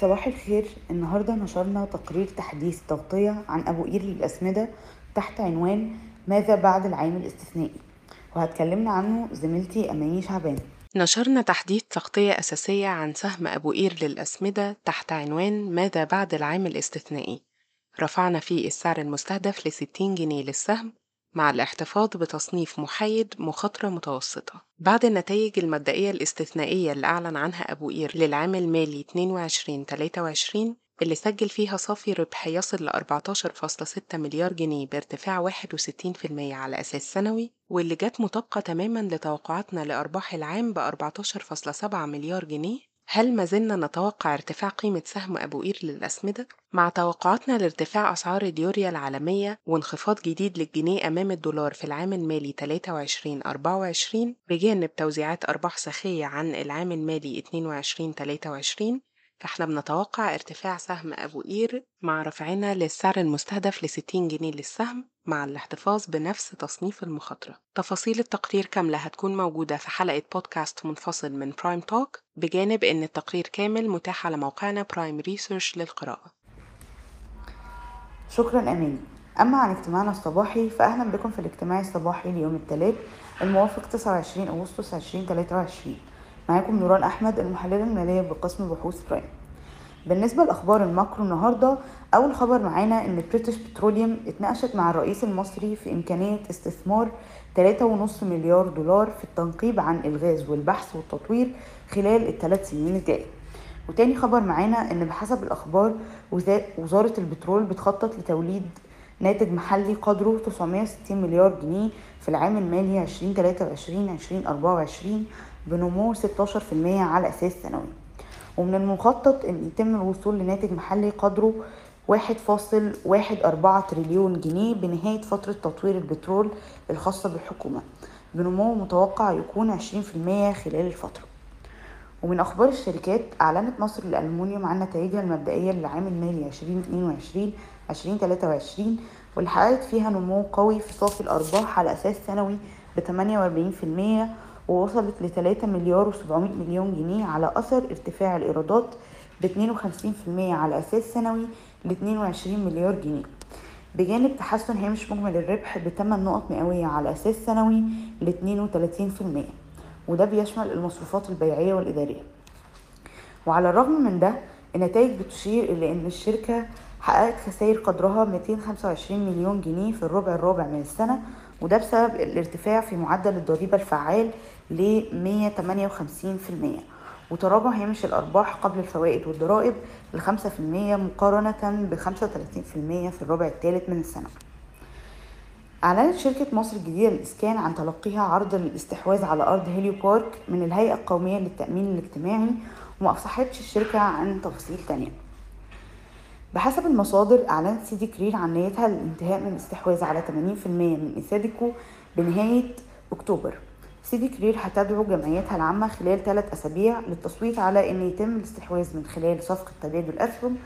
صباح الخير. النهاردة نشرنا تقرير تحديث تغطية عن أبو قير للأسمدة تحت عنوان ماذا بعد العام الاستثنائي؟ وهتكلمنا عنه زميلتي أماني شعبان. نشرنا تحديث تغطية أساسية عن سهم أبو قير للأسمدة تحت عنوان ماذا بعد العام الاستثنائي. رفعنا فيه السعر المستهدف ل 60 جنيه للسهم مع الاحتفاظ بتصنيف محايد مخاطرة متوسطة. بعد النتائج المبدئية الاستثنائية اللي أعلن عنها أبو قير للعام المالي 22-23 اللي سجل فيها صافي ربح يصل ل 14.6 مليار جنيه بارتفاع 61% على أساس سنوي واللي جت مطابقة تماما لتوقعاتنا لأرباح العام ب 14.7 مليار جنيه هل ما زلنا نتوقع ارتفاع قيمة سهم أبو قير للأسمدة؟ مع توقعاتنا لارتفاع أسعار اليوريا العالمية وانخفاض جديد للجنيه أمام الدولار في العام المالي 23-24 بجانب توزيعات أرباح سخية عن العام المالي 22-23 فإحنا بنتوقع ارتفاع سهم أبو قير مع رفعنا للسعر المستهدف ل 60 جنيه للسهم مع الاحتفاظ بنفس تصنيف المخاطرة. تفاصيل التقرير كاملة هتكون موجودة في حلقة بودكاست منفصل من Prime Talk بجانب أن التقرير كامل متاح على موقعنا Prime Research للقراءة. شكرا أماني أما عن اجتماعنا الصباحي فأهلا بكم في الاجتماع الصباحي ليوم الثلاث الموافق 29 أغسطس 2023 معاكم نوران أحمد المحللة المالية بقسم بحوث برايم بالنسبة لأخبار ال macro النهاردة أول خبر معانا إن بريتش بتروليوم اتناقشت مع الرئيس المصري في إمكانية استثمار 3.5 مليار دولار في التنقيب عن الغاز والبحث والتطوير خلال الثلاث سنين الجاية. وتاني خبر معانا إن بحسب الأخبار وزارة البترول بتخطط لتوليد ناتج محلي قدره 960 مليار جنيه في العام المالي 2023-2024 بنمو 16% على أساس سنوي. ومن المخطط أن يتم الوصول لناتج محلي قدره 1.14 تريليون جنيه بنهاية فترة تطوير البترول الخاصة بالحكومة. بنمو متوقع يكون 20% خلال الفترة. ومن أخبار الشركات أعلنت مصر للألمنيوم عن نتائجها المبدئية للعام المالي 2022-2023 واللي حققت فيها نمو قوي في صافي الأرباح على أساس سنوي ب 48% ووصلت ل 3 مليار و700 مليون جنيه على أثر ارتفاع الإيرادات ب 52% على أساس سنوي ل 22 مليار جنيه. بجانب تحسن هامش مجمل الربح ب 8 نقط مئوية على أساس سنوي ل 32% وده بيشمل المصروفات البيعية والإدارية. وعلى الرغم من ده النتائج بتشير إلى أن الشركة حققت خسائر قدرها 225 مليون جنيه في الربع الرابع من السنة وده بسبب الارتفاع في معدل الضريبة الفعال ل 158% وتراجع هامش الأرباح قبل الفوائد والضرائب ل 5% مقارنة ب 35% في الربع الثالث من السنة. أعلنت شركة مصر الجديدة للإسكان عن تلقيها عرض للاستحواذ على أرض هيليو بارك من الهيئة القومية للتأمين الاجتماعي وما أفصحتش الشركة عن تفاصيل تانية. بحسب المصادر أعلنت سيدي كرير عن نيتها للانتهاء من الاستحواذ على 80% من إساديكو بنهاية أكتوبر. سيدي كرير هتدعو جمعيتها العامة خلال ثلاث أسابيع للتصويت على أن يتم الاستحواذ من خلال صفقة تبادل أسهم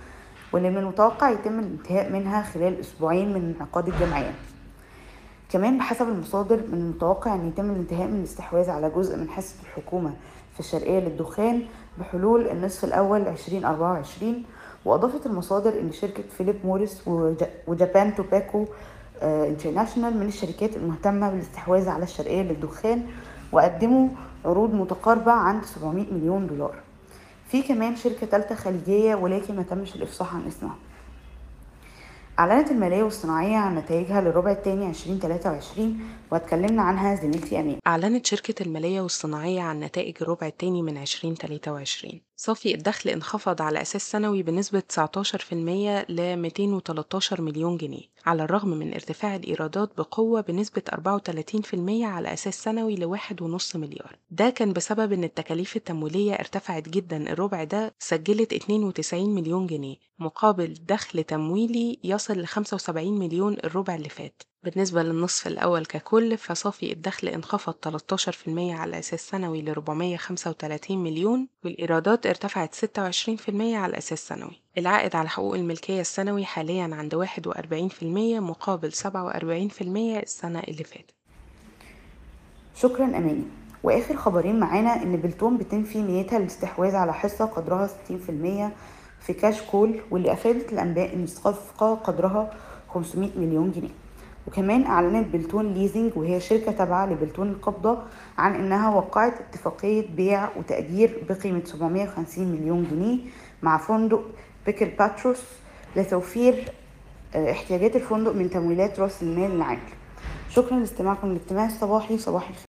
واللي من المتوقع يتم الانتهاء منها خلال أسبوعين من انعقاد الجمعية. كمان بحسب المصادر من المتوقع أن يتم الانتهاء من الاستحواذ على جزء من حصة الحكومة في الشرقية للدخان بحلول النصف الأول 2024 وأضافت المصادر أن شركة فيليب موريس و Japan Tobacco International من الشركات المهتمة بالاستحواذ على الشرقية للدخان وقدموا عروض متقاربة عند 700 مليون دولار. في كمان شركة تالتة خليجية ولكن ما تمش الإفصاح عن اسمها. أعلنت المالية والصناعية عن نتائجها للربع الثاني 2023 واتكلمنا عنها زميلتي أمين. أعلنت شركة المالية والصناعية عن نتائج الربع الثاني من 2023 صافي الدخل انخفض على أساس سنوي بنسبة 19% ل 213 مليون جنيه على الرغم من ارتفاع الإيرادات بقوة بنسبة 34% على أساس سنوي ل 1.5 مليار. ده كان بسبب أن التكاليف التمويلية ارتفعت جدا الربع ده سجلت 92 مليون جنيه مقابل دخل تمويلي يصل ل 75 مليون الربع اللي فات. بالنسبة للنصف الأول ككل فصافي الدخل انخفض 13% على أساس سنوي ل 435 مليون والإيرادات ارتفعت 26% على أساس سنوي. العائد على حقوق الملكية السنوي حاليا عند 41% مقابل 47% السنة اللي فاتت. شكرا أماني. وآخر خبرين معانا إن بلتون بتنفي نيتها للاستحواذ على حصة قدرها 60% في كاش كول واللي أفادت الأنباء إن الصفقة قدرها 500 مليون جنيه. وكمان أعلنت بلتون Leasing وهي شركة تابعة لبلتون القابضة عن إنها وقعت اتفاقية بيع وتأجير بقيمة 750 مليون جنيه مع فندق بيك الباتروس لتوفير احتياجات الفندق من تمويلات رأس المال العامل شكرا لاستماعكم للاجتماع الصباحي صباح الخير.